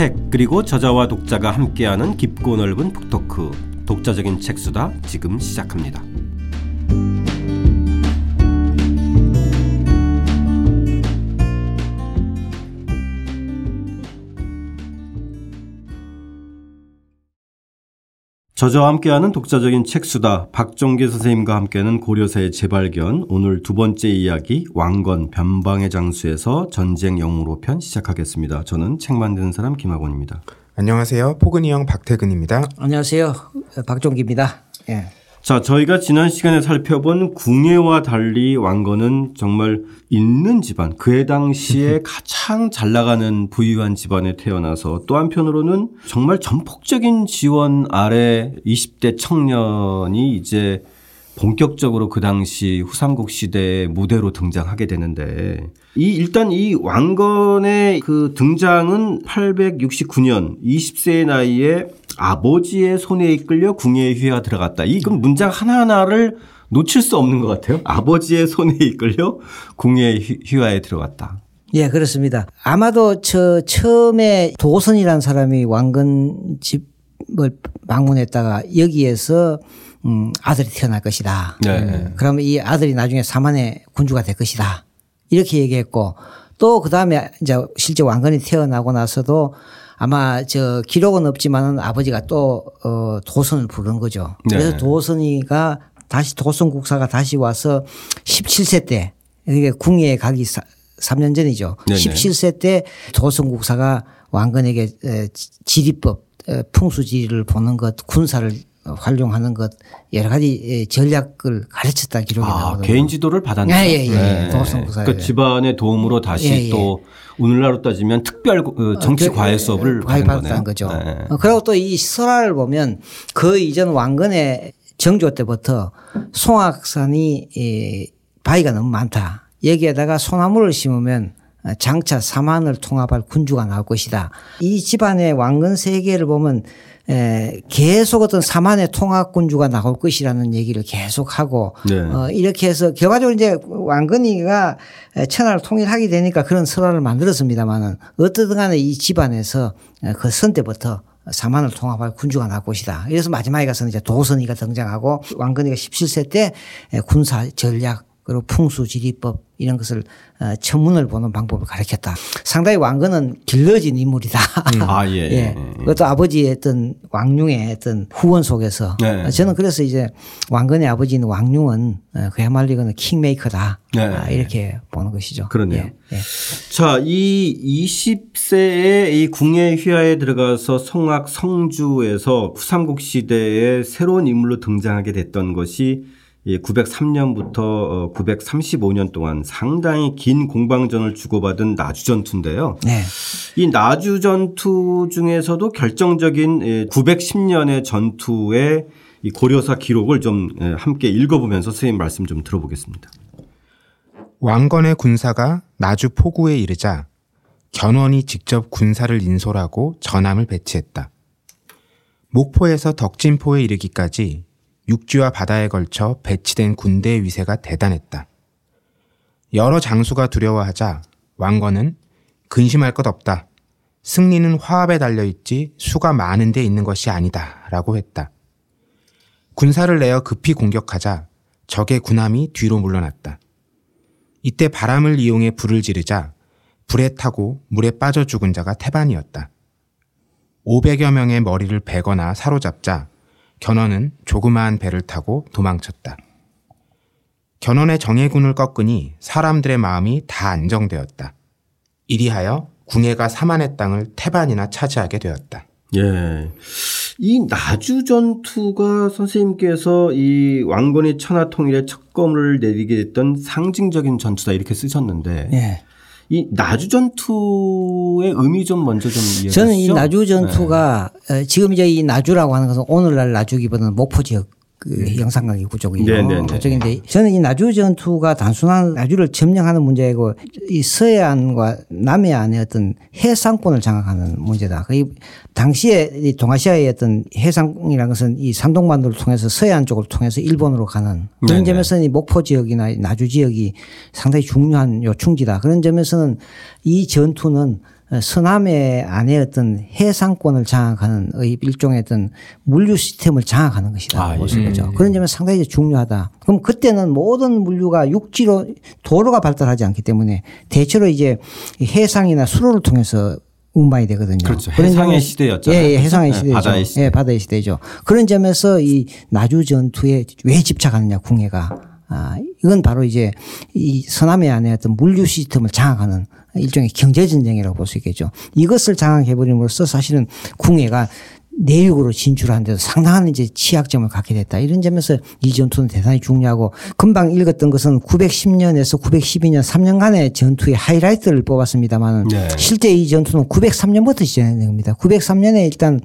책 그리고 저자와 독자가 함께하는 깊고 넓은 북토크 독자적인 책수다 지금 시작합니다. 저자와 함께하는 독자적인 책수다 박종계 선생님과 함께하는 고려사의 재발견 오늘 두 번째 이야기 왕건 변방의 장수에서 전쟁 영웅으로 편 시작하겠습니다. 저는 책 만드는 사람 김학원입니다. 안녕하세요. 포근이 형 박태근입니다. 안녕하세요. 박종기입니다. 예. 자, 저희가 지난 시간에 살펴본 궁예와 달리 왕건은 정말 있는 집안, 그해 당시에 가장 잘 나가는 부유한 집안에 태어나서 또 한편으로는 정말 전폭적인 지원 아래 20대 청년이 이제 본격적으로 그 당시 후삼국 시대의 무대로 등장하게 되는데 이 일단 이 왕건의 그 등장은 869년 20세의 나이에 아버지의 손에 이끌려 궁예의 휘하가 들어갔다. 이 그럼 문장 하나하나를 놓칠 수 없는 것 같아요. 아버지의 손에 이끌려 궁예의 휘하에 들어갔다. 예, 그렇습니다. 아마도 저 처음에 도선이라는 사람이 왕건 집을 방문했다가 여기에서 음, 아들이 태어날 것이다. 네. 그러면 이 아들이 나중에 사만의 군주가 될 것이다. 이렇게 얘기했고 또 그 다음에 이제 실제 왕건이 태어나고 나서도 아마 저 기록은 없지만은 아버지가 또 어, 도선을 부른 거죠. 그래서 네. 도선이가 다시 도선 국사가 다시 와서 17세 때 이게 궁예에 가기 3년 전이죠. 네네. 17세 때 도선 국사가 왕건에게 지리법 풍수지리를 보는 것 군사를 활용하는 것 여러 가지 예, 전략을 가르쳤다 기록이 아, 나오거든요. 개인 지도를 받았네요. 예, 예, 예. 네. 도성구사. 그 집안의 도움으로 다시 예, 예. 또 오늘날로 따지면 특별 그 정치 그, 과외 수업을 과외 받았다는 거죠. 네. 어, 그리고 또 이 설화를 보면 그 이전 왕건의 정조 때부터 송악산이 바위가 너무 많다. 여기에다가 소나무를 심으면 장차 사만을 통합할 군주가 나올 것이다. 이 집안의 왕건 세계를 보면 계속 어떤 사만의 통합군주가 나올 것이라는 얘기를 계속 하고 네. 어, 이렇게 해서 결과적으로 이제 왕건이가 천하를 통일하게 되니까 그런 설화를 만들었습니다만은 어떻든 간에 이 집안에서 그 선 때부터 사만을 통합할 군주가 나올 것이다. 그래서 마지막에 가서는 이제 도선이가 등장하고 왕건이가 17세 때 군사 전략 그리고 풍수지리법 이런 것을 어, 천문을 보는 방법을 가르쳤다. 상당히 왕건은 길러진 인물이다. 음. 아, 예, 예. 예. 그것도 아버지의 어떤 왕룡의 어떤 후원 속에서 네. 저는 그래서 이제 왕건의 아버지인 왕룡은 어, 그야말로 이거는 킹메이커다. 네. 아, 이렇게 보는 것이죠. 그러네요. 예, 예. 자, 이 20세의 이 궁예 휘하에 들어가서 성악 성주에서 후삼국 시대의 새로운 인물로 등장하게 됐던 것이 903년부터 935년 어, 동안 상당히 긴 공방전을 주고받은 나주 전투인데요. 네. 이 나주 전투 중에서도 결정적인 910년의 예, 전투의 이 고려사 기록을 좀 예, 함께 읽어보면서 선생님 말씀 좀 들어보겠습니다. 왕건의 군사가 나주 포구에 이르자 견원이 직접 군사를 인솔하고 전함을 배치했다. 목포에서 덕진포에 이르기까지 육지와 바다에 걸쳐 배치된 군대의 위세가 대단했다. 여러 장수가 두려워하자 왕건은 근심할 것 없다. 승리는 화합에 달려있지 수가 많은 데 있는 것이 아니다. 라고 했다. 군사를 내어 급히 공격하자 적의 군함이 뒤로 물러났다. 이때 바람을 이용해 불을 지르자 불에 타고 물에 빠져 죽은 자가 태반이었다. 500여 명의 머리를 베거나 사로잡자 견훤은 조그마한 배를 타고 도망쳤다. 견훤의 정예군을 꺾으니 사람들의 마음이 다 안정되었다. 이리하여 궁예가 사만의 땅을 태반이나 차지하게 되었다. 예. 이 나주 전투가 선생님께서 이 왕건의 천하 통일의 첫 검을 내리게 됐던 상징적인 전투다 이렇게 쓰셨는데 예. 이 나주 전투의 의미 좀 먼저 좀 이해해 저는 이 나주 전투가 네. 지금 이제 이 나주라고 하는 것은 오늘날 나주기보다는 목포 지역 그 영산강이 그쪽이죠. 네, 네, 네. 그쪽인데 저는 이 나주 전투가 단순한 나주를 점령하는 문제이고 이 서해안과 남해안의 어떤 해상권을 장악하는 문제다. 그 당시에 이 동아시아의 어떤 해상이라는 것은 이 산동반도를 통해서 서해안 쪽을 통해서 일본으로 가는 그런 점에서는 이 목포 지역이나 나주 지역이 상당히 중요한 요충지다. 그런 점에서는 이 전투는 서남해 안에 어떤 해상권을 장악하는 일종의 어떤 물류 시스템을 장악하는 것이다. 아, 예. 있죠. 그런 점에서 상당히 중요하다. 그럼 그때는 모든 물류가 육지로 도로가 발달하지 않기 때문에 대체로 이제 해상이나 수로를 통해서 운반이 되거든요. 그렇죠. 해상의 시대였잖아요. 예, 예, 해상의 그렇죠? 시대죠. 예, 바다의 시대. 예, 바다의 시대죠. 그런 점에서 이 나주 전투에 왜 집착하느냐 궁예가 아, 이건 바로 이제 이 서남해 안에 어떤 물류 시스템을 장악하는 일종의 경제 전쟁이라고 볼 수 있겠죠. 이것을 장악해 버림으로써 사실은 궁예가 내륙으로 진출하는데도 상당한 이제 취약점을 갖게 됐다. 이런 점에서 이 전투는 대단히 중요하고 금방 읽었던 것은 910년에서 912년 3년간의 전투의 하이라이트를 뽑았습니다만 네. 실제 이 전투는 903년부터 진행된 겁니다. 903년에 일단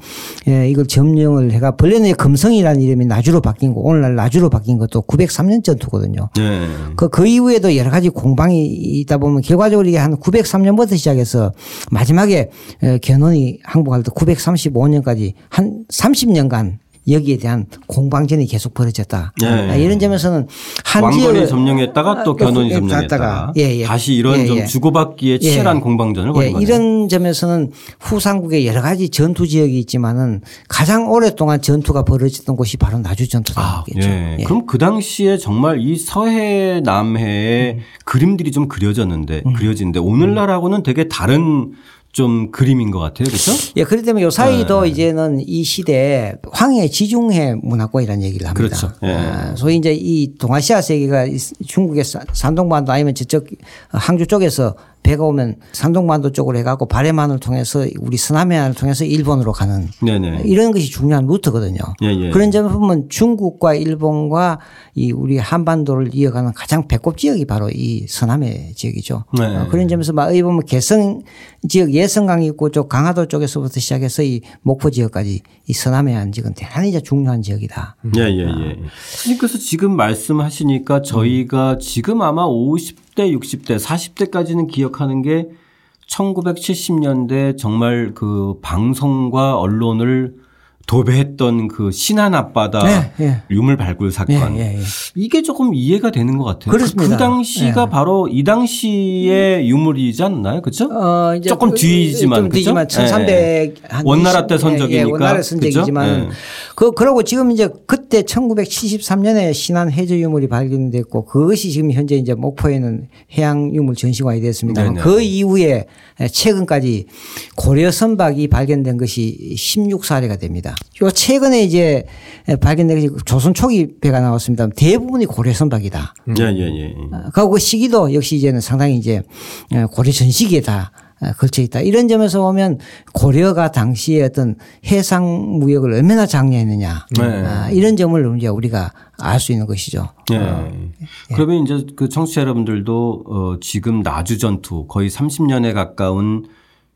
예, 이걸 점령을 해가 본래는 금성이라는 이름이 나주로 바뀐 거 오늘날 나주로 바뀐 것도 903년 전투거든요. 네. 그, 그 이후에도 여러 가지 공방이 있다 보면 결과적으로 이게 한 903년부터 시작해서 마지막에 어, 견훤이 항복할 때 935년까지 한 30년간 여기에 대한 공방전이 계속 벌어졌다. 네. 아, 이런 점에서는 한 지역을 점령했다가 또 아, 견훤이 예, 점령했다가. 예, 예. 다시 이런 예, 좀 예. 주고받기에 치열한 공방전을 예, 벌인 거네요. 이런 점에서는 후삼국에 여러 가지 전투 지역이 있지만은 가장 오랫동안 전투가 벌어졌던 곳이 바로 나주 전투다. 겠죠 예. 그럼 그 당시에 정말 이 서해 남해의 그림들이 좀 그려졌는데 그려지는데 오늘날하고는 되게 다른 좀 그림인 것 같아요, 그렇죠? 예, 그렇기 때문에 요 사이도 네. 이제는 이 시대에 황해 지중해 문화권이라는 얘기를 합니다. 그렇죠. 예. 아, 소위 이제 이 동아시아 세계가 이 중국의 사- 산동반도 아니면 저쪽 항주 쪽에서 배가 오면 산동반도 쪽으로 해갖고 바레만을 통해서 우리 서남해안을 통해서 일본으로 가는 네네. 이런 것이 중요한 루트거든요. 예, 예. 그런 점을 보면 중국과 일본과 이 우리 한반도를 이어가는 가장 배꼽 지역이 바로 이 서남해 지역이죠. 네. 어, 그런 점에서 막 보면 개성 지역 예성강이 있고 쪽 강화도 쪽에서부터 시작해서 이 목포 지역까지 이 서남해안 지역은 대단히 중요한 지역이다. 예, 예, 예. 선생님께서 지금 말씀하시니까 저희가 지금 아마 50 대, 60대, 40대까지는 기억하는 게 1970년대 정말 그 방송과 언론을 도배했던 그 신안 앞바다 네, 예. 유물 발굴 사건. 예, 예, 예. 이게 조금 이해가 되는 것 같아요. 그- 그렇습니다. 그 당시가 바로 이 당시의 유물이지 않나요? 그렇죠? 어, 조금 그- 그죠? 1300한 원나라 때20 선적이니까. 예, 예, 원나라? 선적이지만 예. 그 그러고 지금 이제 그때 1973년에 신안 해저 유물이 발견됐고 그것이 지금 현재 이제 목포에는 해양 유물 전시관이 됐습니다. 그 이후에 최근까지 고려 선박이 발견된 것이 16사례가 됩니다. 요 최근에 이제 발견된 것이 조선 초기 배가 나왔습니다. 대부분이 고려 선박이다. 예, 예, 예. 어, 그리고 그 시기도 역시 이제는 상당히 이제 어, 고려 전시기에 다 어, 걸쳐 있다. 이런 점에서 보면 고려가 당시에 어떤 해상 무역을 얼마나 장려했느냐. 네. 아, 이런 점을 이제 우리가 알 수 있는 것이죠. 예. 그러면 이제 그 청취자 여러분들도 어 지금 나주 전투 거의 30년에 가까운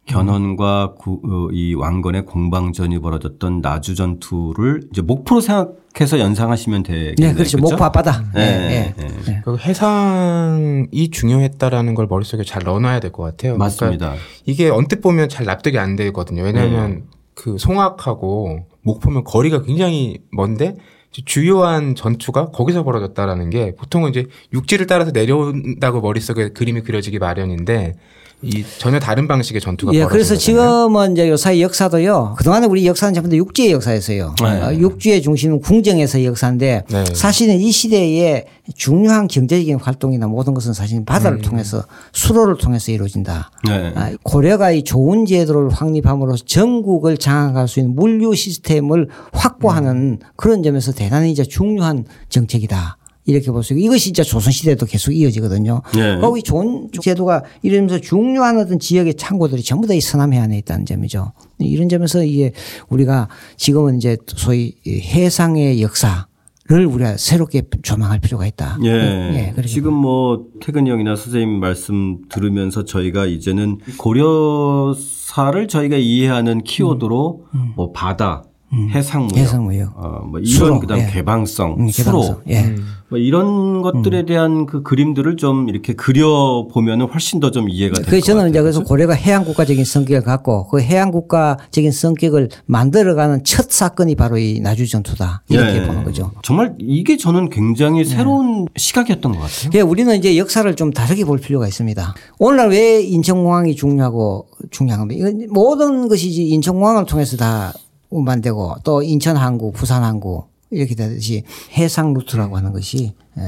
견훤과 구, 어, 이 왕건의 공방전이 벌어졌던 나주 전투를 이제 목포로 생각해서 연상하시면 되겠네요. 네, 그렇죠. 목포 앞바다. 예, 네, 예, 네. 예. 그 해상이 중요했다라는 걸 머릿속에 잘 넣어놔야 될 것 같아요. 그러니까 맞습니다. 이게 언뜻 보면 잘 납득이 안 되거든요. 왜냐하면 네. 그 송악하고 목포면 거리가 굉장히 먼데 주요한 전투가 거기서 벌어졌다라는 게 보통은 이제 육지를 따라서 내려온다고 머릿속에 그림이 그려지기 마련인데 이 전혀 다른 방식의 전투가 예, 그래서. 지금은 이제 요사이 역사도요. 그동안에 우리 역사는 전부 다 육지의 역사였어요. 네. 어, 육지의 중심은 궁정에서의 역사인데 네. 사실은 이 시대에 중요한 경제적인 활동이나 모든 것은 사실 바다를 통해서 수로를 통해서 이루어진다. 네. 아, 고려가 이 좋은 제도를 확립함으로써 전국을 장악할 수 있는 물류 시스템을 확보하는 그런 점에서 대단히 이제 중요한 정책이다. 이렇게 볼 수 있고 이것이 진짜 조선시대도 계속 이어지거든요. 네. 이 좋은 제도가 이러면서 중요한 어떤 지역의 창고들이 전부 다 이 서남 해 안에 있다는 점이죠. 이런 점에서 이게 우리가 지금은 이제 소위 이 해상의 역사 를 우리가 새롭게 조망할 필요가 있다. 예. 그렇게 지금 뭐 태근이 형이나 선생님 말씀 들으면서 저희가 이제는 고려사를 저희가 이해하는 키워드로 음. 뭐 바다, 해상무역, 해상무역. 어, 뭐 이런 수로, 그다음 예. 개방성, 음, 수로, 개방성. 예. 뭐 이런 것들에 대한 그 그림들을 좀 이렇게 그려 보면은 훨씬 더 좀 이해가 될것 그래서 저는 같아요. 이제 그래서 고려가 해양 국가적인 성격을 갖고 그 해양 국가적인 성격을 만들어가는 첫 사건이 바로 이 나주 전투다 이렇게 예. 보는 거죠. 정말 이게 저는 굉장히 새로운 시각이었던 것 같아요. 그러니까 우리는 이제 역사를 좀 다르게 볼 필요가 있습니다. 오늘날 왜 인천공항이 중요하고 중요한 겁니다. 이건 모든 것이 인천공항을 통해서 다 운반되고 또 인천 항구, 부산 항구 이렇게 되듯이 해상 루트라고 하는 것이 예.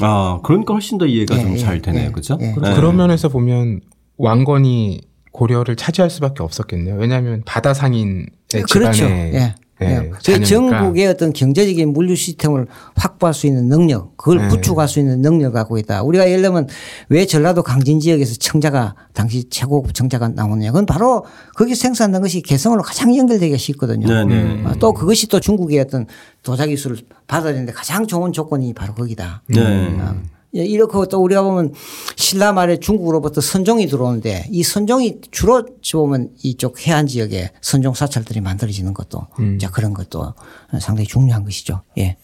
아, 그러니까 훨씬 더 이해가 예, 좀 예, 잘 되네요. 예, 그죠? 예. 네. 그런 면에서 보면 왕건이 고려를 차지할 수밖에 없었겠네요. 왜냐하면 바다 상인의 그렇죠. 집안에 예. 예, 예. 그 자녀니까. 전국의 어떤 경제적인 물류 시스템을 확보할 수 있는 능력, 그걸 네. 구축할 수 있는 능력을 갖고 있다. 우리가 예를 들면 왜 전라도 강진 지역에서 청자가 당시 최고급 청자가 나오느냐. 그건 바로 거기 생산된 것이 개성으로 가장 연결되기가 쉽거든요. 네네. 어, 또 그것이 또 중국의 어떤 도자 기술을 받아야 되는데 가장 좋은 조건이 바로 거기다. 네. 어. 예, 이렇게 또 우리가 보면 신라 말에 중국으로부터 선종이 들어오는데 이 선종이 주로 보면 이쪽 해안 지역에 선종 사찰들이 만들어지는 것도 이제 그런 것도 상당히 중요한 것이죠. 예.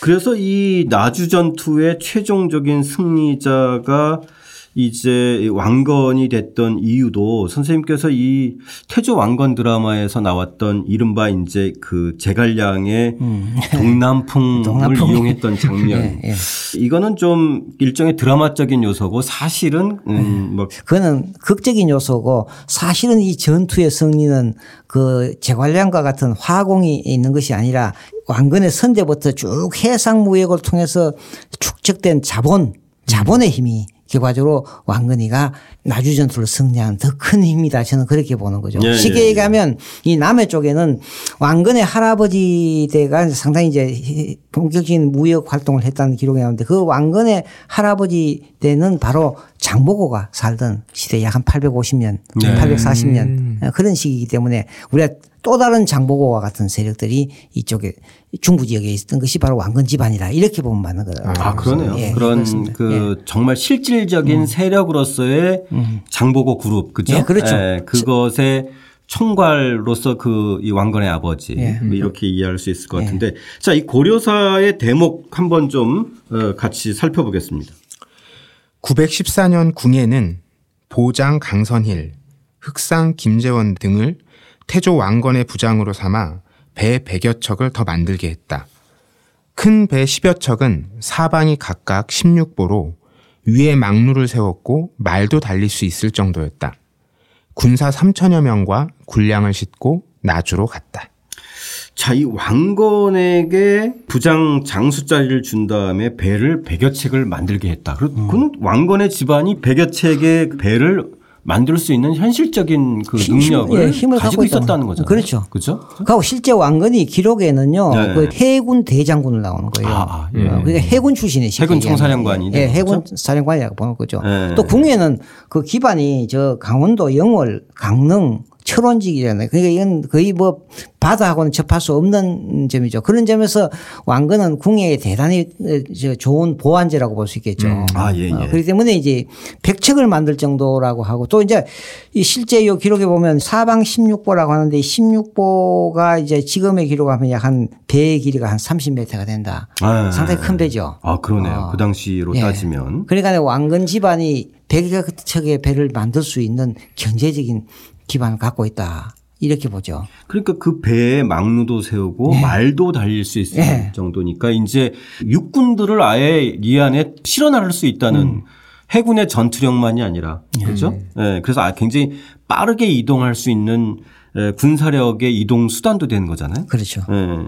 그래서 이 나주 전투의 최종적인 승리자가 이제 이 왕건이 됐던 이유도 선생님께서 이 태조 왕건 드라마에서 나왔던 이른바 이제 그 제갈량의 동남풍을 동남풍. 이용했던 장면. 예, 예. 이거는 좀 일종의 드라마적인 요소고 사실은 음 뭐 그거는 극적인 요소고 사실은 이 전투의 승리는 그 제관량과 같은 화공이 있는 것이 아니라 왕건의 선대부터 쭉 해상 무역을 통해서 축적된 자본, 자본의 힘이 결과적으로 왕건이가 나주 전투를 승리한 더 큰 힘이다. 저는 그렇게 보는 거죠. 예, 쉽게 예, 얘기하면 이 남해 쪽에는 왕건의 할아버지 대가 상당히 이제 본격적인 무역 활동을 했다는 기록이 나오는데 그 왕건의 할아버지 때는 바로 장보고가 살던 시대 약 한 850년, 네. 840년 그런 시기이기 때문에 우리가 또 다른 장보고와 같은 세력들이 이쪽에 중부 지역에 있었던 것이 바로 왕건 집안이다 이렇게 보면 맞는 거예요. 아, 그러네요. 예, 그런 그렇습니다. 예. 음. 그 정말 실질적인 세력으로서의 장보고 그룹 그죠? 예, 그렇죠. 그것의 총괄로서 그 이 왕건의 아버지 예. 뭐 이렇게 이해할 수 있을 것 같은데 자 이 고려사의 대목 한번 좀 어, 같이 살펴보겠습니다. 914년 궁예는 보장 강선힐, 흑상 김재원 등을 태조 왕건의 부장으로 삼아 배 100여 척을 더 만들게 했다. 큰 배 10여 척은 사방이 각각 16보로 위에 망루를 세웠고 말도 달릴 수 있을 정도였다. 군사 3천여 명과 군량을 싣고 나주로 갔다. 자, 이 왕건에게 부장 장수 자리를 준 다음에 배를 100여 책을 만들게 했다. 그- 그건 왕건의 집안이 100여 책의 배를 만들 수 있는 현실적인 그 힘- 능력을 예, 힘을 가지고 갖고 있다는 있었다는 거잖아요. 그렇죠. 그죠? 그리고 실제 왕건이 기록에는요, 네. 그 해군 대장군을 나오는 거예요. 아, 아, 예. 어, 그러니까 해군 출신의 해군 총사령관이 예, 해군 사령관이라고 보는 거죠. 네. 또 궁예는 그 기반이 저 강원도 영월, 강릉, 철원직이잖아요. 그러니까 이건 거의 뭐 바다하고는 접할 수 없는 점이죠. 그런 점에서 왕건은 궁예에 대단히 어, 저 좋은 보완제라고 볼 수 있겠죠. 아, 예, 예. 어, 그렇기 때문에 이제 백척을 만들 정도라고 하고 또 이제 이 실제 요 기록에 보면 사방 16보라고 하는데 이 16보가 이제 지금의 기록하면 약 한 배의 길이가 한 30m가 된다. 아, 상당히 큰 배죠. 아, 그러네요. 어. 그 당시로 예. 따지면. 그러니까 왕건 집안이 100여 척의 배를 만들 수 있는 경제적인 기반을 갖고 있다. 이렇게 보죠. 그러니까 그 배에 막루도 세우고 말도 달릴 수 있을 예. 정도니까 이제 육군들을 아예 이 안에 실어 나를 수 있다는 음. 해군의 전투력만이 아니라 그렇죠? 예. 그래서 아, 굉장히 빠르게 이동할 수 있는 예, 군사력의 이동 수단도 되는 거잖아요. 그렇죠. 예.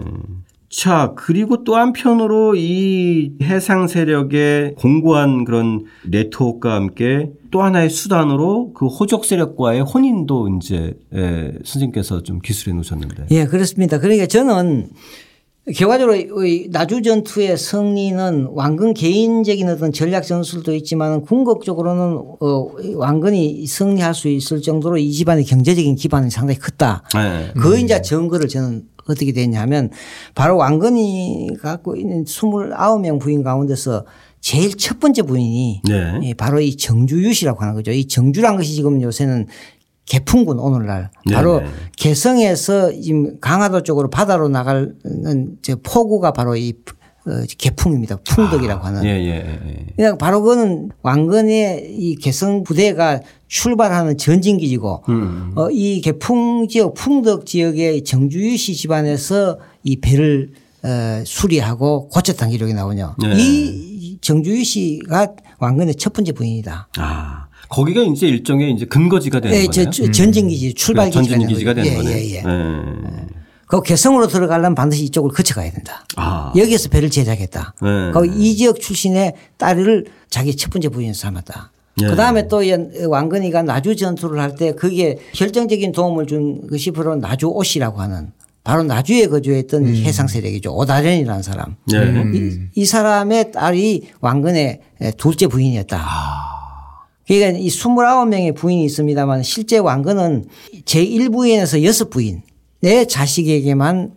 자, 그리고 또 한편으로 이 해상 세력의 공고한 그런 네트워크와 함께 또 하나의 수단으로 그 호적 세력과의 혼인도 이제 예, 선생님께서 좀 기술해 놓으셨는데. 예, 그렇습니다. 그러니까 저는 결과적으로 이 나주 전투의 승리는 왕건 개인적인 어떤 전략 전술도 있지만 궁극적으로는 어 왕건이 승리할 수 있을 정도로 이 집안의 경제적인 기반이 상당히 컸다. 예. 그 이제 증거를 저는 어떻게 됐냐면 바로 왕건이 갖고 있는 29명 부인 가운데서 제일 첫 번째 부인이 네. 예, 바로 이 정주유 씨라고 하는 거죠. 이 정주란 것이 지금 요새는 개풍군 오늘날 바로 네네. 개성에서 지금 강화도 쪽으로 바다로 나가는 저 포구가 바로 이 어, 개풍입니다. 풍덕이라고 하는. 아, 예, 예, 예. 그냥 바로 그거는 왕건의 이 개성 부대가 출발하는 전진기지고 음, 음. 어, 이 개풍 지역 풍덕 지역의 정주유 씨 집안에서 이 배를 어, 수리하고 고쳤다는 기록이 나오냐. 네. 이 정주유 씨가 왕건의 첫 번째 부인이다. 아. 거기가 이제 일종의 이제 근거지가 되는 네, 거네요. 저, 전진기지 출발기지가 그 전진기지가 되는 예, 거네. 예, 예. 네. 그 개성으로 들어가려면 반드시 이쪽을 거쳐가야 된다. 아. 여기에서 배를 제작했다. 네. 그이 지역 출신의 딸을 자기 첫 번째 부인 삼았다. 네. 그 다음에 또 왕건이가 나주 전투를 할 때 그게 결정적인 도움을 준 것이 바로 나주 옷이라고 하는 바로 나주에 거주했던 음. 해상 세력이죠. 오다련이라는 사람. 네. 이, 이, 사람의 딸이 왕건의 둘째 부인이었다. 아. 그러니까 이 29명의 부인이 있습니다만 실제 왕건은 제1부인에서 6부인 내 자식에게만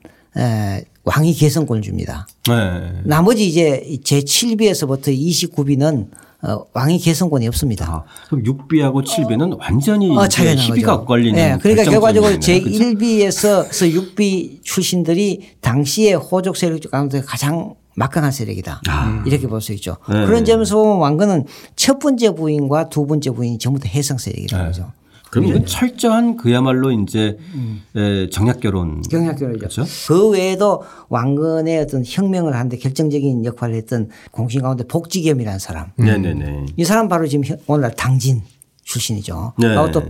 왕위 계승권을 줍니다. 네. 나머지 이제 제 7비에서부터 29비는 어, 왕위 계승권이 없습니다. 아, 그럼 6비하고 7비는 완전히 어, 시비가 걸리는 네. 그러니까 결과적으로 제 1비에서 6비 출신들이 당시에 호족 세력 가운데 가장 막강한 세력이다. 아. 이렇게 볼 수 있죠. 네. 그런 점에서 보면 왕건은 첫 번째 부인과 두 번째 부인이 전부 다 해상 세력이라는 네. 거죠. 그럼 이건 철저한 그야말로 이제 음. 정략 결혼. 정략 결혼이죠. 그렇죠? 그 외에도 왕건의 어떤 혁명을 하는데 결정적인 역할을 했던 공신 가운데 복지겸이라는 사람. 네네네. 음. 이 사람 바로 지금 오늘날 당진 출신이죠. 네. 그리고 또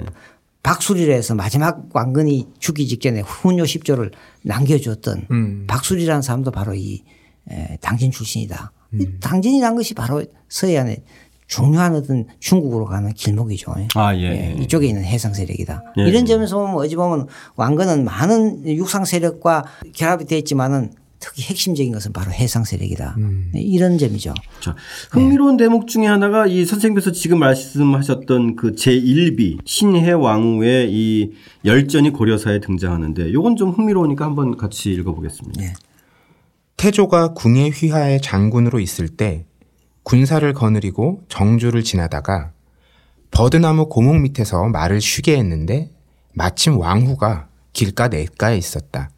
박수리를 해서 마지막 왕건이 죽기 직전에 훈요 10조를 남겨주었던 음. 박수리라는 사람도 바로 이 당진 출신이다. 음. 당진이라는 것이 바로 서해안에 중요한 어떤 중국으로 가는 길목이죠. 아, 예. 예. 이쪽에 있는 해상 세력이다. 예. 이런 점에서 보면 어찌 보면 왕건은 많은 육상 세력과 결합이 되어 있지만은 특히 핵심적인 것은 바로 해상 세력이다. 음. 네, 이런 점이죠. 자, 흥미로운 네. 대목 중에 하나가 이 선생님께서 지금 말씀하셨던 그 제1비 신해 왕후의 이 열전이 고려사에 등장하는데 이건 좀 흥미로우니까 한번 같이 읽어보겠습니다. 네. 태조가 궁예 휘하의 장군으로 있을 때 군사를 거느리고 정주를 지나다가 버드나무 고목 밑에서 말을 쉬게 했는데 마침 왕후가 길가 냇가에 있었다.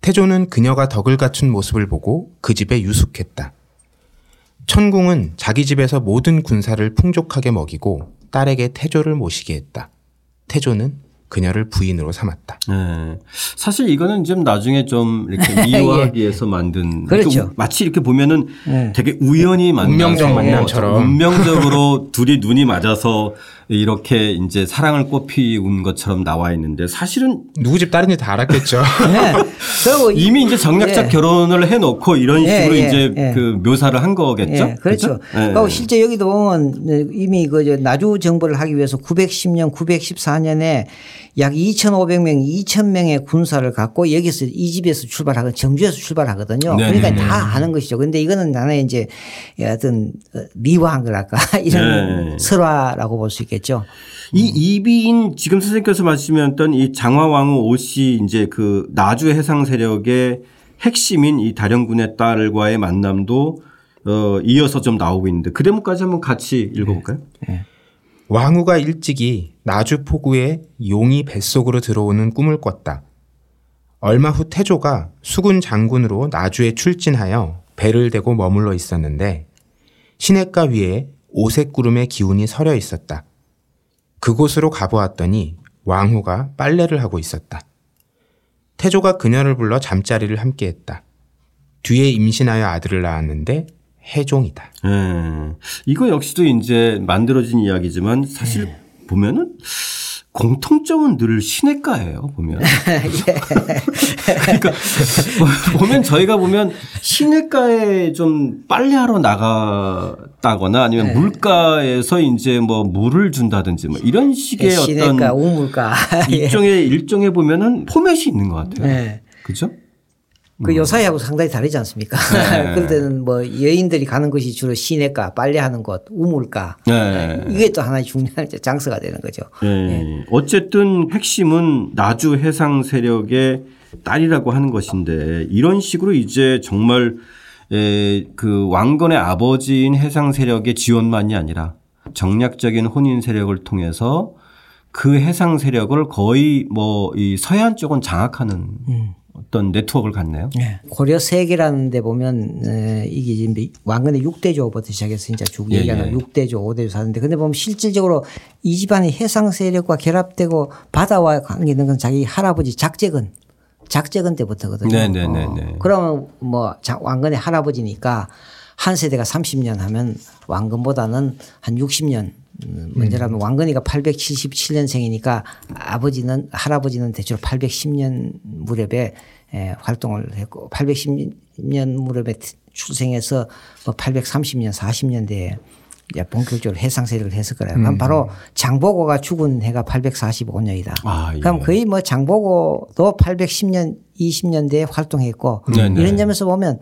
태조는 그녀가 덕을 갖춘 모습을 보고 그 집에 유숙했다. 천궁은 자기 집에서 모든 군사를 풍족하게 먹이고 딸에게 태조를 모시게 했다. 태조는 그녀를 부인으로 삼았다. 네. 사실 이거는 좀 나중에 좀 이렇게 미화하기 예. 위해서 만든 그렇죠. 마치 이렇게 보면은 네. 되게 우연히 만난 운명적 만남처럼 운명적으로 둘이 눈이 맞아서 이렇게 이제 사랑을 꽃피운 것처럼 나와 있는데 사실은 누구 집 딸인지 다 알았겠죠. 네. 이미 이제 정략적 네. 결혼을 해놓고 이런 네, 식으로 네. 이제 네. 그 묘사를 한 거겠죠. 그렇죠. 그렇죠? 실제 여기도 보면 이미 그 나주 정벌을 하기 위해서 910년, 914년에 약 2,500명, 2,000명의 군사를 갖고 여기서 이 집에서 출발하고 정주에서 출발하거든요. 네 그러니까 다 아는 것이죠. 그런데 이거는 나는 이제 어떤 미화한 거랄까 이런 네. 설화라고 볼 수 있겠죠. 이 이비인 지금 선생님께서 말씀하셨던 이 장화왕후 오씨 이제 그 나주 해상 세력의 핵심인 이 다령군의 딸과의 만남도 어 이어서 좀 나오고 있는데 그 대목까지 한번 같이 읽어볼까요? 네. 네. 왕후가 일찍이 나주 포구에 용이 뱃속으로 들어오는 꿈을 꿨다. 얼마 후 태조가 수군 장군으로 나주에 출진하여 배를 대고 머물러 있었는데 시냇가 위에 오색 구름의 기운이 서려 있었다. 그곳으로 가보았더니 왕후가 빨래를 하고 있었다. 태조가 그녀를 불러 잠자리를 함께 했다. 뒤에 임신하여 아들을 낳았는데 해종이다. 네. 이거 역시도 이제 만들어진 이야기지만 사실 네. 보면은 공통점은 늘 시내가예요 보면. 예. 그러니까 보면 저희가 보면 시내가에 좀 빨래하러 나갔다거나 아니면 네. 물가에서 이제 뭐 물을 준다든지 뭐 이런 식의 네, 어떤 시내가 우물가 일종의 일종의 보면은 포맷이 있는 것 같아요. 네. 그렇죠? 그 음. 요사이하고 상당히 다르지 않습니까? 네. 그럴 때는 뭐 여인들이 가는 것이 주로 시내가, 빨래하는 곳, 우물가. 네. 이게 또 하나의 중요한 장소가 되는 거죠. 네. 네. 어쨌든 핵심은 나주 해상 세력의 딸이라고 하는 것인데 이런 식으로 이제 정말 에, 그 왕건의 아버지인 해상 세력의 지원만이 아니라 정략적인 혼인 세력을 통해서 그 해상 세력을 거의 뭐 이 서해안 쪽은 장악하는 어떤 네트워크를 갖네요. 네. 고려 세계라는 데 보면 에, 이게 왕건의 6대조부터 시작해서 이제 쭉 예, 얘기하는 예. 6대조, 5대조 사는데 근데 보면 실질적으로 이 집안이 해상 세력과 결합되고 바다와 관계 있는 건 자기 할아버지 작재근 작재근 때부터거든요. 네, 네, 네, 네. 그러면 뭐 자- 왕건의 할아버지니까 한 세대가 30년 하면 왕건보다는 한 60년 음, 먼저라면 왕건이가 877년생이니까 아버지는 할아버지는 대체로 810년 무렵에 에, 활동을 했고 810년 무렵에 출생해서 뭐 830년 40년대에 이제 본격적으로 해상 세력을 했을 거라요. 그럼 바로 장보고가 죽은 해가 845년이다. 아, 예. 그럼 거의 뭐 장보고도 810년 20년대에 활동했고 네네. 이런 점에서 보면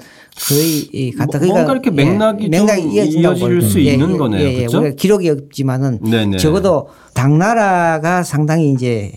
거의 이 같다. 뭐- 뭔가 이렇게 맥락이 좀 이어진다고 이어질. 수 있는 거네요. 예, 예. 그렇죠? 우리가 기록이 없지만은 네네. 적어도 당나라가 상당히 이제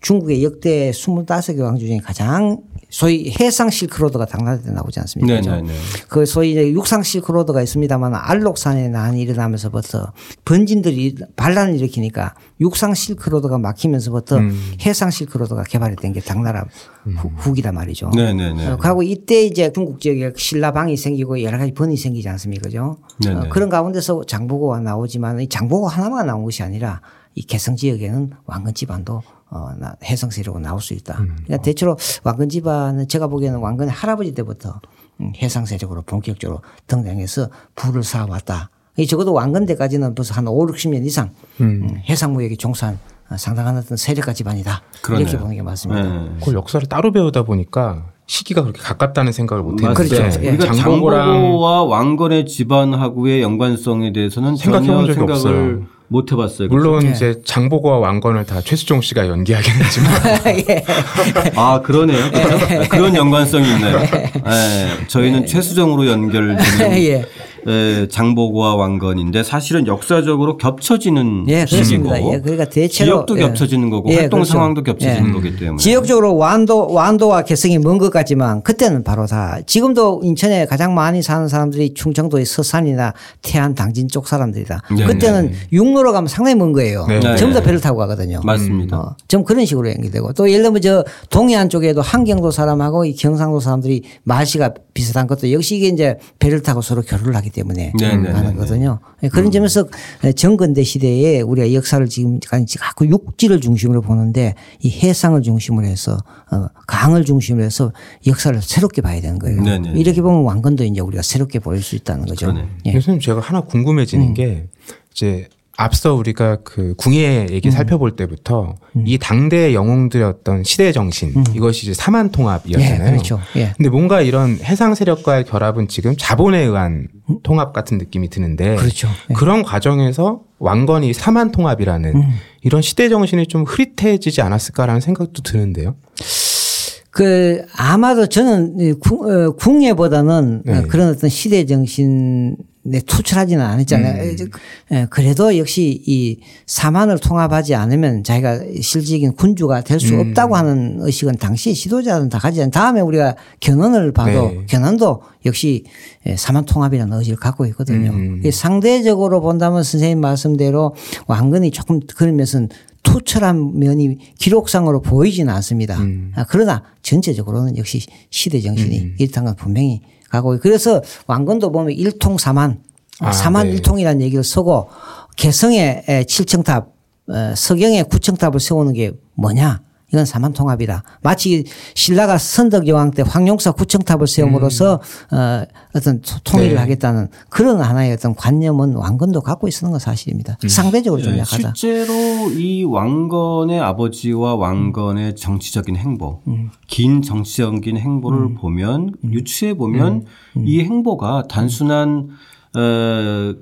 중국의 역대 25개 왕조 중에 가장 소위 해상 실크로드가 당나라 때 나오지 않습니까? 네네네. 그 소위 이제 육상 실크로드가 있습니다만 알록산에 난이 일어나면서부터 번진들이 반란을 일으키니까 육상 실크로드가 막히면서부터 해상 실크로드가 개발이 된 게 당나라 후- 후기란 말이죠. 네네네. 어, 그리고 이때 이제 중국 지역에 신라방이 생기고 여러 가지 번이 생기지 않습니까? 그죠? 네네. 어, 그런 가운데서 장보고가 나오지만 이 장보고 하나만 나온 것이 아니라 이 개성 지역에는 왕건 집안도 어, 나- 해성 세력으로 나올 수 있다. 그러니까 대체로 왕건 집안은 제가 보기에는 왕건의 할아버지 때부터 음, 해상 세력으로 본격적으로 등장해서 부를 쌓아왔다. 이 적어도 왕건 때까지는 벌써 한 5, 60년 이상 음, 해상 무역에 종사한 어, 상당한 어떤 세력가 집안이다. 그러네요. 이렇게 보는 게 맞습니다. 네. 그걸 역사를 따로 배우다 보니까 시기가 그렇게 가깝다는 생각을 못 했는데 그렇죠. 예. 우리가 장보고랑 장보고와 왕건의 집안하고의 연관성에 대해서는 생각해 전혀 본 적이 생각을 없어요. 못 해봤어요. 물론 예. 이제 장보고와 왕건을 다 최수종 씨가 연기하긴 했지만 예. 아 그러네요. 그런 연관성이 있네요. 예, 저희는 최수정으로 연결되는 예. 예, 장보고와 왕건인데 사실은 역사적으로 겹쳐지는 예, 시기고 그렇습니다. 예, 그러니까 대체로 지역도 예. 겹쳐지는 거고 예, 활동 그렇죠. 상황도 겹쳐지는 예. 거기 때문에 지역적으로 완도 완도와 개성이 먼 것 같지만 그때는 바로 다 지금도 인천에 가장 많이 사는 사람들이 충청도의 서산이나 태안 당진 쪽 사람들이다. 네, 그때는 네. 육로로 가면 상당히 먼 거예요. 네. 전부 다 네. 배를 타고 가거든요. 맞습니다. 어, 좀 그런 식으로 연결되고 또 예를 들면 저 동해안 쪽에도 한경도 사람하고 이 경상도 사람들이 말씨가 비슷한 것도 역시 이게 이제 배를 타고 서로 교류를 하기 때문에 네, 네, 가는 네, 네. 거거든요. 그런 점에서 정근대 시대에 우리가 역사를 지금까지 자꾸 육지를 중심으로 보는데 이 해상을 중심으로 해서 어, 강을 중심으로 해서 역사를 새롭게 봐야 되는 거예요. 네, 네, 네. 이렇게 보면 왕건도 이제 우리가 새롭게 보일 수 있다는 거죠. 예. 교수님 제가 하나 음. 궁금해지는 게 이제 앞서 우리가 그 궁예 얘기 살펴볼 때부터 이 당대의 영웅들의 어떤 시대 정신 이것이 이제 사만 예, 통합이었잖아요. 그렇죠. 예. 근데 뭔가 이런 해상 세력과의 결합은 지금 자본에 의한 통합 같은 느낌이 드는데 그렇죠. 예. 그런 과정에서 왕건이 사만 통합이라는 이런 시대 정신이 좀 흐릿해지지 않았을까라는 생각도 드는데요. 그 아마도 저는 궁- 어, 궁예보다는 네. 어, 그런 어떤 시대 정신 에 투철하지는 않았잖아요. 예, 그래도 역시 이 사만을 통합하지 않으면 자기가 실질적인 군주가 될 수 없다고 하는 의식은 당시 지도자는 다 가지지 않. 다음에 우리가 견훤을 봐도 네. 견훤도 역시 예, 사만 통합이라는 의지를 갖고 있거든요. 음. 이 상대적으로 본다면 선생님 말씀대로 왕건이 조금 그런 면은 투철한 면이 기록상으로 보이지는 않습니다. 음. 아, 그러나 전체적으로는 역시 시대 정신이 건 분명히 가고 그래서 왕건도 보면 일통 사만 아, 사만 네. 일통이라는 얘기를 쓰고 개성의 에, 칠청탑 어, 서경의 구청탑을 세우는 게 뭐냐 이건 사만통합이다. 마치 신라가 선덕여왕 때 황룡사 구청탑을 세움으로써 어, 어떤 토- 통일을 네. 하겠다는 그런 하나의 어떤 관념은 왕건도 갖고 있었는 건 사실입니다. 상대적으로 좀 네, 약하다. 실제로 이 왕건의 아버지와 왕건의 정치적인 행보, 음. 긴 정치적인 행보를 보면 유추해 보면 음. 이 행보가 단순한 어,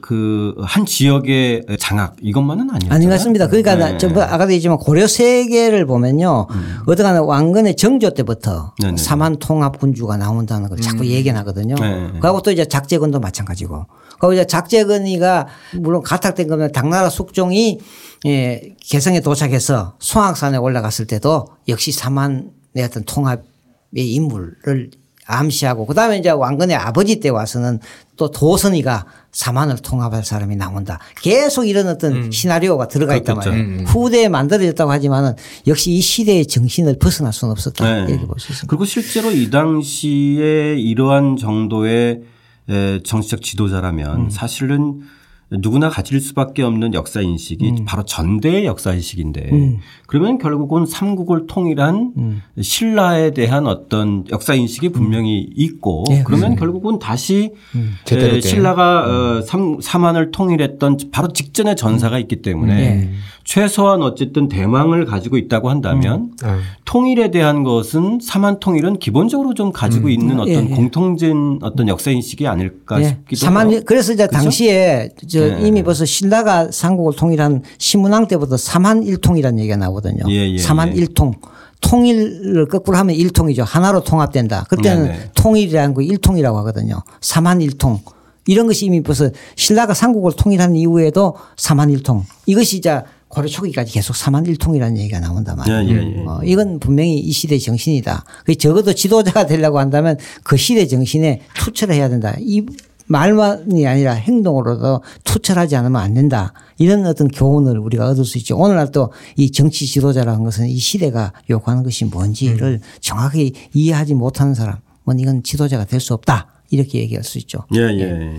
그한 지역의 장악 이것만은 아니었죠. 아닌 것 같습니다. 그러니까 나- 저뭐 아까도 얘기했지만 고려 세계를 보면요. 어떠한 왕건의 정조 때부터 음. 네네. 사만 통합 군주가 나온다는 걸 자꾸 얘기하거든요. 네. 그리고 또 이제 작재근도 마찬가지고. 그리고 이제 작재근이가 물론 가탁된 거면 당나라 숙종이 예, 개성에 도착해서 송악산에 올라갔을 때도 역시 사만의 어떤 통합의 인물을 암시하고 그다음에 이제 왕건의 아버지 때 와서는 또 도선이가 사만을 통합할 사람이 나온다. 계속 이런 어떤 음. 시나리오가 들어가 있단. 말이에요. 후대에 만들어졌다고 하지만은 역시 이 시대의 정신을 벗어날 수는 없었다. 네. 이렇게 볼수 있습니다. 그리고 실제로 이 당시에 이러한 정도의 에, 정치적 지도자라면 사실은 누구나 가질 수밖에 없는 역사 인식이 바로 전대의 역사 인식인데 그러면 결국은 삼국을 통일한 신라에 대한 어떤 역사 인식이 분명히 있고 예, 그러면 결국은 다시 제대로 에, 된. 신라가 어, 삼, 삼한을 통일했던 바로 직전에 전사가 있기 때문에 예. 최소한 어쨌든 대망을 가지고 있다고 한다면 아. 통일에 대한 것은 삼한 통일은 기본적으로 좀 가지고 있는 어떤 예, 예. 공통된 어떤 역사 인식이 아닐까 예. 싶기도 사만 해요. 그래서 이제 그죠? 당시에 저 예. 이미 벌써 신라가 삼국을 통일한 신문왕 때부터 삼한 일통이라는 얘기가 나오거든요. 예, 예, 삼한 예. 일통. 통일을 거꾸로 하면 일통이죠. 하나로 통합된다. 그때는 네네. 통일이라는 거 일통이라고 하거든요. 삼한 일통. 이런 것이 이미 벌써 신라가 삼국을 통일한 이후에도 삼한 일통. 이것이 이제 고려 초기까지 계속 삼한 일통이라는 얘기가 나온단 말이에요. 예, 예, 예. 어, 이건 분명히 이 시대의 정신이다. 그 적어도 지도자가 되려고 한다면 그 시대 정신에 투철을 해야 된다. 이 말만이 아니라 행동으로도 투철하지 않으면 안 된다. 이런 어떤 교훈을 우리가 얻을 수 있죠. 오늘날 또 이 정치 지도자라는 것은 이 시대가 요구하는 것이 뭔지를 정확히 이해하지 못하는 사람은 이건 지도자가 될 수 없다. 이렇게 얘기할 수 있죠. 예, 예.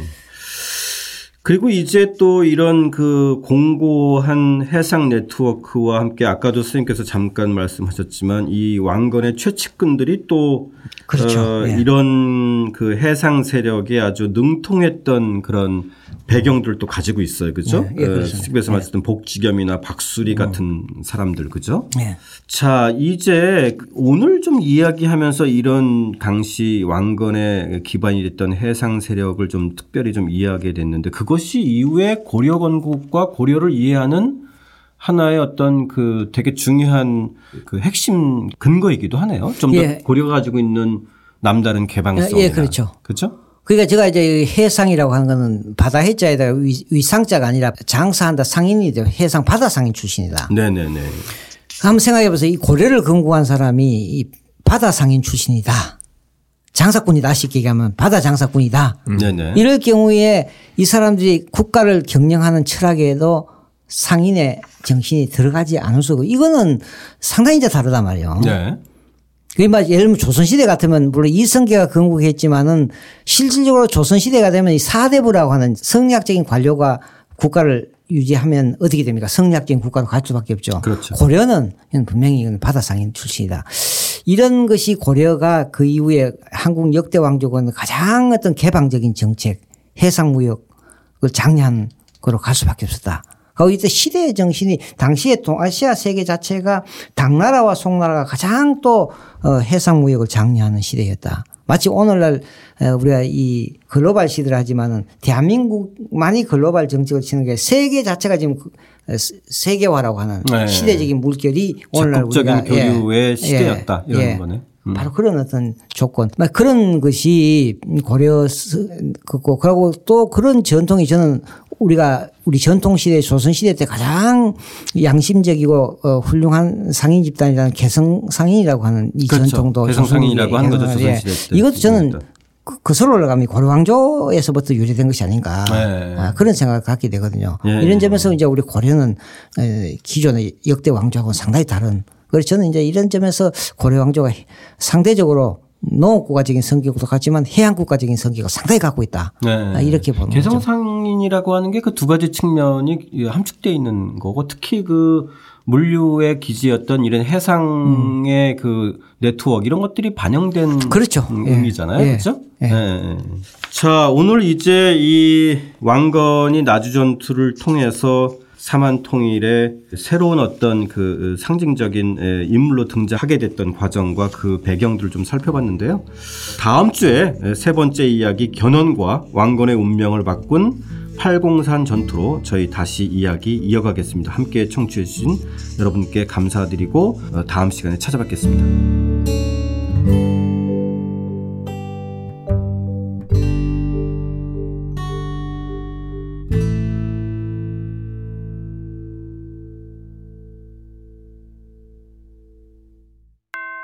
그리고 이제 또 이런 그 공고한 해상 네트워크와 함께 아까도 선생님께서 잠깐 말씀하셨지만 이 왕건의 최측근들이 또 그렇죠. 어, 예. 이런 그 해상 세력에 아주 능통했던 그런 배경들도 가지고 있어요. 그죠? 예, 예, 그렇습니다. 선생님께서 말씀하셨던 복지겸이나 박수리 같은 사람들 그죠? 예. 자, 이제 오늘 좀 이야기하면서 이런 당시 왕건의 기반이 됐던 해상 세력을 좀 특별히 좀 이해하게 됐는데 그것이 이후에 고려 건국과 고려를 이해하는 하나의 어떤 그 되게 중요한 그 핵심 근거이기도 하네요. 좀더 예. 고려가 가지고 있는 남다른 개방성. 예, 그렇죠. 그렇죠? 그러니까 제가 이제 해상이라고 하는 거는 바다 해자에다가 위- 위상자가 아니라 장사한다 상인이 죠. 해상 바다 상인 출신이다. 네네네. 한번 생각해 보세요. 이 고려를 건국한 사람이 이 바다 상인 출신이다. 장사꾼이다. 쉽게 얘기하면 바다 장사꾼이다. 네네. 이럴 경우에 이 사람들이 국가를 경영하는 철학에도 상인의 정신이 들어가지 않을 수 없고 이거는 상당히 이제 다르단 말이에요. 네. 그게 막 예를 들면 조선시대 같으면 물론 이성계가 건국했지만은 실질적으로 조선시대가 되면 이 사대부라고 하는 성리학적인 관료가 국가를 유지하면 어떻게 됩니까? 성리학적인 국가로 갈 수밖에 없죠. 그렇죠. 고려는 분명히 이건 바다상인 출신이다. 이런 것이 고려가 그 이후에 한국 역대 왕족은 가장 어떤 개방적인 정책, 해상무역을 장려한 거로 갈 수밖에 없었다. 이때 시대의 정신이 당시에 동아시아 세계 자체가 당나라와 송나라가 가장 또 어, 해상 무역을 장려하는 시대였다. 마치 오늘날 어, 우리가 이 글로벌 시대를 하지만은 대한민국만이 글로벌 정책을 치는 게 세계 자체가 지금 그, 어, 세- 세계화라고 하는 네. 시대적인 물결이 오늘날 우리가 예, 교류의 시대였다. 이런 거네. 음. 바로 그런 어떤 조건. 막 그런 것이 고려 스- 그고 그리고 또 그런 전통이 저는 우리가 우리 전통 시대 조선 시대 때 가장 양심적이고 어, 훌륭한 상인 집단이라는 개성 상인이라고 하는 이 그렇죠. 전통도 개성 상인이라고 하는 거죠, 조선- 조선 예. 시대 때. 이것도 저는 음. 그, 그 서로 올라가면 고려 왕조에서부터 유래된 것이 아닌가 네. 아, 그런 생각을 갖게 되거든요. 예. 이런 점에서 이제 우리 고려는 에, 기존의 역대 왕조하고는 상당히 다른. 그래서 저는 이제 이런 점에서 고려 왕조가 상대적으로 농업국가적인 성격도 같지만 해양국가적인 성격을 상당히 갖고 있다. 네. 아, 이렇게 보는 거죠. 개성 상인이라고 하는 게 그 두 가지 측면이 함축되어 있는 거고 특히 그 물류의 기지였던 이런 해상의 그 네트워크 이런 것들이 반영된 음. 그렇죠. 음, 예. 의미잖아요. 예. 그렇죠? 예. 예. 자, 오늘 이제 이 왕건이 나주 전투를 통해서 삼한 통일의 새로운 어떤 그 상징적인 에, 인물로 등장하게 됐던 과정과 그 배경들을 좀 살펴봤는데요. 다음 주에 세 번째 이야기 견훤과 왕건의 운명을 바꾼 팔공산 전투로 저희 다시 이야기 이어가겠습니다. 함께 청취해 주신 여러분께 감사드리고 어, 다음 시간에 찾아뵙겠습니다.